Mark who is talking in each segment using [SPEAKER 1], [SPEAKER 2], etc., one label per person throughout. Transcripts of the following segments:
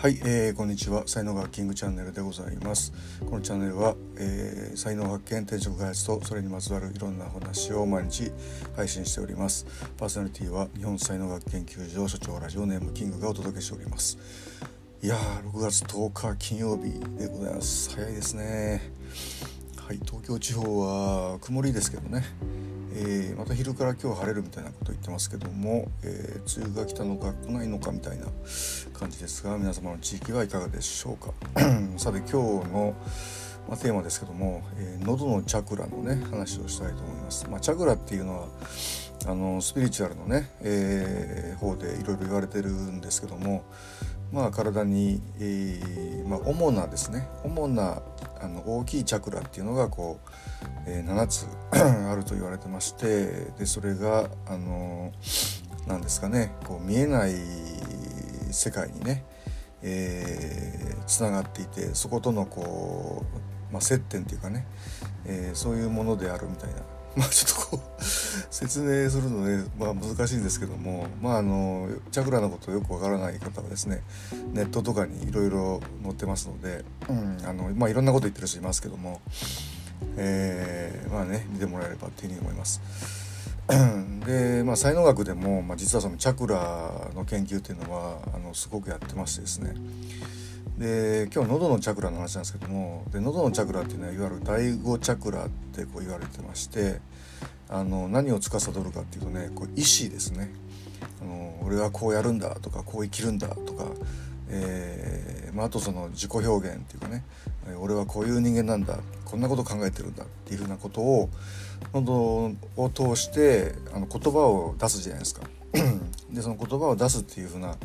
[SPEAKER 1] はい、えー、こんにちは。才能学キングチャンネルでございます。このチャンネルは、えー、才能発見転職開発とそれにまつわるいろんな話を毎日配信しております。パーソナリティは日本才能学研究所所長ラジオネームキングがお届けしております。いやー6月10日金曜日でございます。早いですね。はい東京地方は曇りですけどね。えー、また昼から今日晴れるみたいなこと言ってますけども、えー、梅雨が来たのか来ないのかみたいな感じですが皆様の地域はいかがでしょうか？さて今日の、まあ、テーマですけども、えー、喉のチャクラのね話をしたいと思います。まあ、チャクラっていうのはあのスピリチュアルのね、えー、方でいろいろ言われてるんですけどもまあ体に、えーまあ、主なですね主なあの大きいチャクラっていうのがこう、えー、7つ あると言われてましてでそれがあの何ですかねこう見えない世界にねえー、がっていてそことのこう、まあ、接点というかね、えー、そういうものであるみたいな。まあちょっとこう説明するのね、まあ、難しいんですけどもまああのチャクラのことよくわからない方はですねネットとかにいろいろ載ってますので、うんあのまあ、いろんなこと言ってる人いますけども、えー、まあね見てもらえればっていうふうに思います。で、まあ、才能学でも、まあ、実はそのチャクラの研究っていうのはあのすごくやってましてですねで今日喉のチャクラの話なんですけどもで喉のチャクラっていうのはいわゆる第5チャクラってこう言われてましてあの何を司るかっていうとねこう意志ですねあの俺はこうやるんだとかこう生きるんだとか、えーまあ、あとその自己表現っていうかね俺はこういう人間なんだこんなこと考えてるんだっていうふうなことを喉を通してあの言葉を出すじゃないですか。でその言葉を出すっていうふうな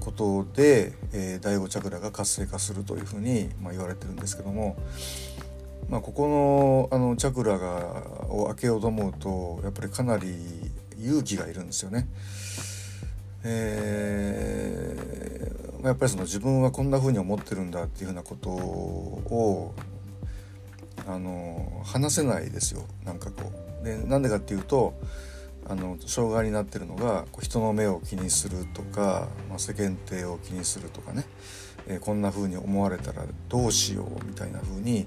[SPEAKER 1] ことで、えー、第5チャクラが活性化するというふうに、まあ、言われてるんですけども、まあ、ここのあのチャクラがを開けようと思うとやっぱりかなり勇気がいるんですよね。えー、やっぱりその自分はこんな風に思ってるんだっていうふうなことをあの話せないですよなんかこう。でなんでかっていうとあの障害になってるのがこう人の目を気にするとか、まあ、世間体を気にするとかね、えー、こんな風に思われたらどうしようみたいな風に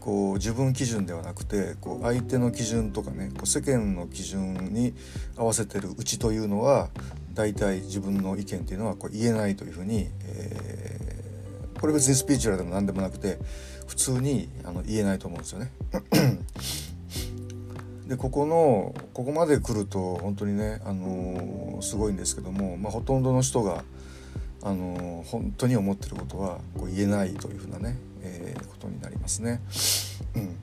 [SPEAKER 1] こう自分基準ではなくてこう相手の基準とかねこう世間の基準に合わせてるうちというのは大体自分の意見っていうのはこう言えないというふうに、えー、これ別にスピーチュアルでも何でもなくて普通にあの言えないと思うんですよね。でここのここまで来ると本当にね、あのー、すごいんですけども、まあ、ほとんどの人が、あの、本当に思ってることはこう言えないというふうなね、えー、ことになりますね。うん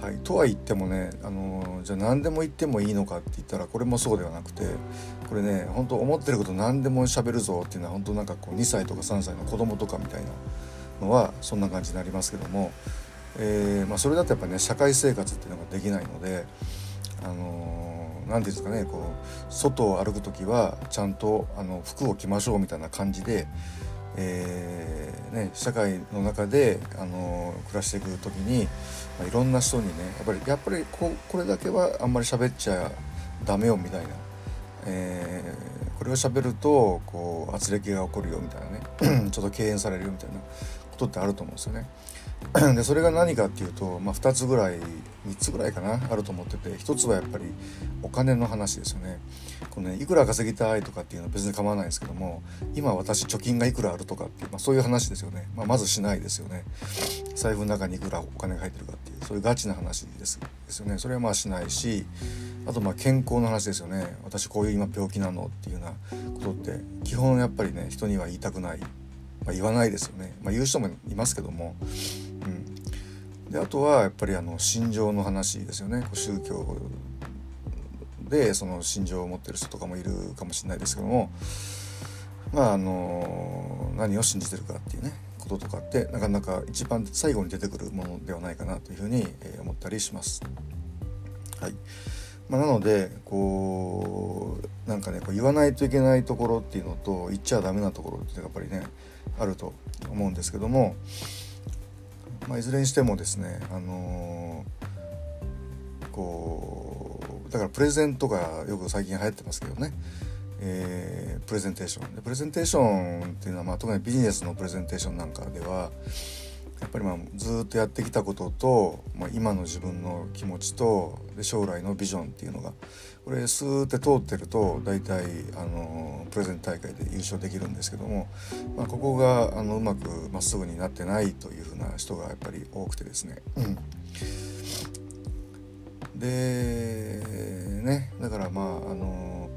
[SPEAKER 1] はい、とは言ってもね、あのじゃあ何でも言ってもいいのかって言ったらこれもそうではなくてこれね本当思ってること何でも喋るぞっていうのは本当なんかこう2歳とか3歳の子供とかみたいなのはそんな感じになりますけども、えーまあ、それだとやっぱね社会生活っていうのができないのであの何ですかねこう外を歩く時はちゃんとあの服を着ましょうみたいな感じで、えーね、社会の中であの暮らしていく時に、まあ、いろんな人にねやっぱりやっぱりここれだけはあんまり喋っちゃダメよみたいな、えー、これを喋るとこう圧力が起こるよみたいなね ちょっと敬遠されるよみたいなことってあると思うんですよね。でそれが何かっていうと、まあ、2つぐらい3つぐらいかなあると思ってて1つはやっぱりお金の話ですよね。このねいくら稼ぎたいとかっていうのは別に構わないですけども今私貯金がいくらあるとかっていう、まあ、そういう話ですよね、まあ、まずしないですよね。財布の中にいくらお金が入ってるかっていうそういうガチな話ですですよね。それはまあしないしあとまあ健康の話ですよね。私こういう今病気なのっていうようなことって基本やっぱりね人には言いたくない、まあ、言わないですよね、まあ、言う人もいますけども、であとはやっぱりあの心情の話ですよね。宗教でその心情を持ってる人とかもいるかもしれないですけども。まああの何を信じてるかっていうねこととかってなかなか一番最後に出てくるものではないかなというふうに、思ったりします。はい。まあ、なのでこうなんかねこう言わないといけないところっていうのと言っちゃダメなところってやっぱりねあると思うんですけども、まあ、いずれにしてもですねあのー、こうだからプレゼントがよく最近流行ってますけどね、えー、プレゼンテーション。でプレゼンテーションっていうのは、まあ、特にビジネスのプレゼンテーションなんかではやっぱりまあずっとやってきたことと、まあ、今の自分の気持ちとで将来のビジョンっていうのがこれスーって通ってると大体あのプレゼン大会で優勝できるんですけども、まあ、ここがあのうまくまっすぐになってないというふうな人がやっぱり多くてですね。うんでねだからまああの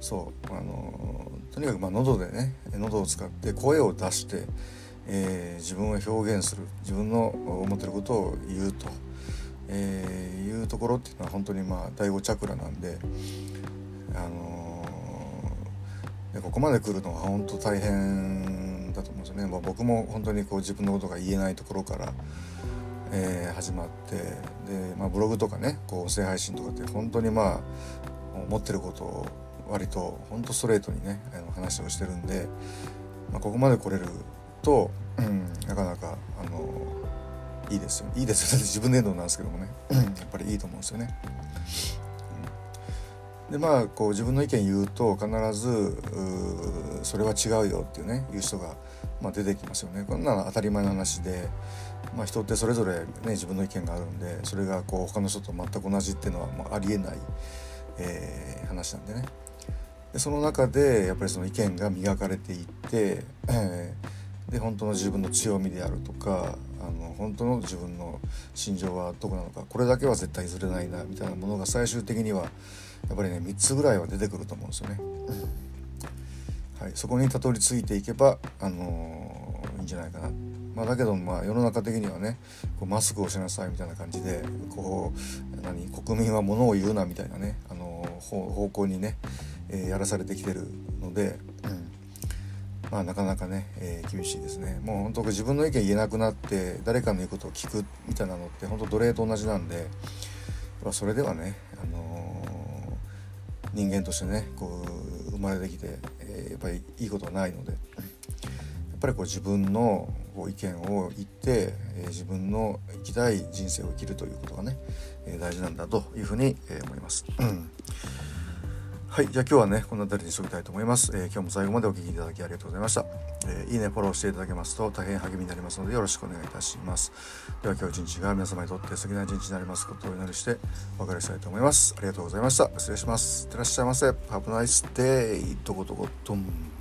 [SPEAKER 1] そうあのとにかくまあ喉でね喉を使って声を出して、えー、自分を表現する自分の思ってることを言うと、えー、いうところっていうのは本当にまあ第五チャクラなんであのー、ここまで来るのは本当大変だと思うんですよね、まあ、僕も本当にこう自分のことが言えないところからえー、始まってで、まあ、ブログとかねこう音声配信とかって本当にまあ思ってることを割と本当ストレートにねあの話をしてるんで、まあ、ここまで来れると、うん、なかなかあのいいですよ。いいですよ。っ て自分で言うのなんですけどもね。やっぱりいいと思うんですよね。でまあこう自分の意見言うと必ずそれは違うよっていうね言う人が、まあ、出てきますよね。こんなの当たり前の話で、まあ、人ってそれぞれ、ね、自分の意見があるんでそれがこう他の人と全く同じっていうのはまあありえない、えー、話なんでね。でその中でやっぱりその意見が磨かれていって、えー、で本当の自分の強みであるとかあの本当の自分の心情はどこなのかこれだけは絶対譲れないなみたいなものが最終的にはやっぱりね3つぐらいは出てくると思うんですよね。はい、そこにたどり着いていけば、あのー、いいんじゃないかな。まあ、だけどまあ世の中的にはねこうマスクをしなさいみたいな感じでこう何国民は物を言うなみたいなね、あのー、方向にね、えー、やらされてきてるので、うん、まあなかなかね、えー、厳しいですねもう本当自分の意見言えなくなって誰かの言うことを聞くみたいなのって本当奴隷と同じなんで、ま、それではね、あの人間としてねこう生まれてきて、えー、やっぱりいいことはないのでやっぱりこう自分のこう意見を言って、え、自分の生きたい人生を生きるということがね、え、大事なんだというふうに、え思います。はい。じゃあ今日はね、この辺りにしときたいと思います。えー、今日も最後までお聴きいただきありがとうございました。えー、いいね、フォローしていただけますと大変励みになりますのでよろしくお願いいたします。では今日一日が皆様にとって素敵な一日になりますことをお祈りしてお別れしたいと思います。ありがとうございました。失礼します。いってらっしゃいませ。Have a nice day. どこどこどん。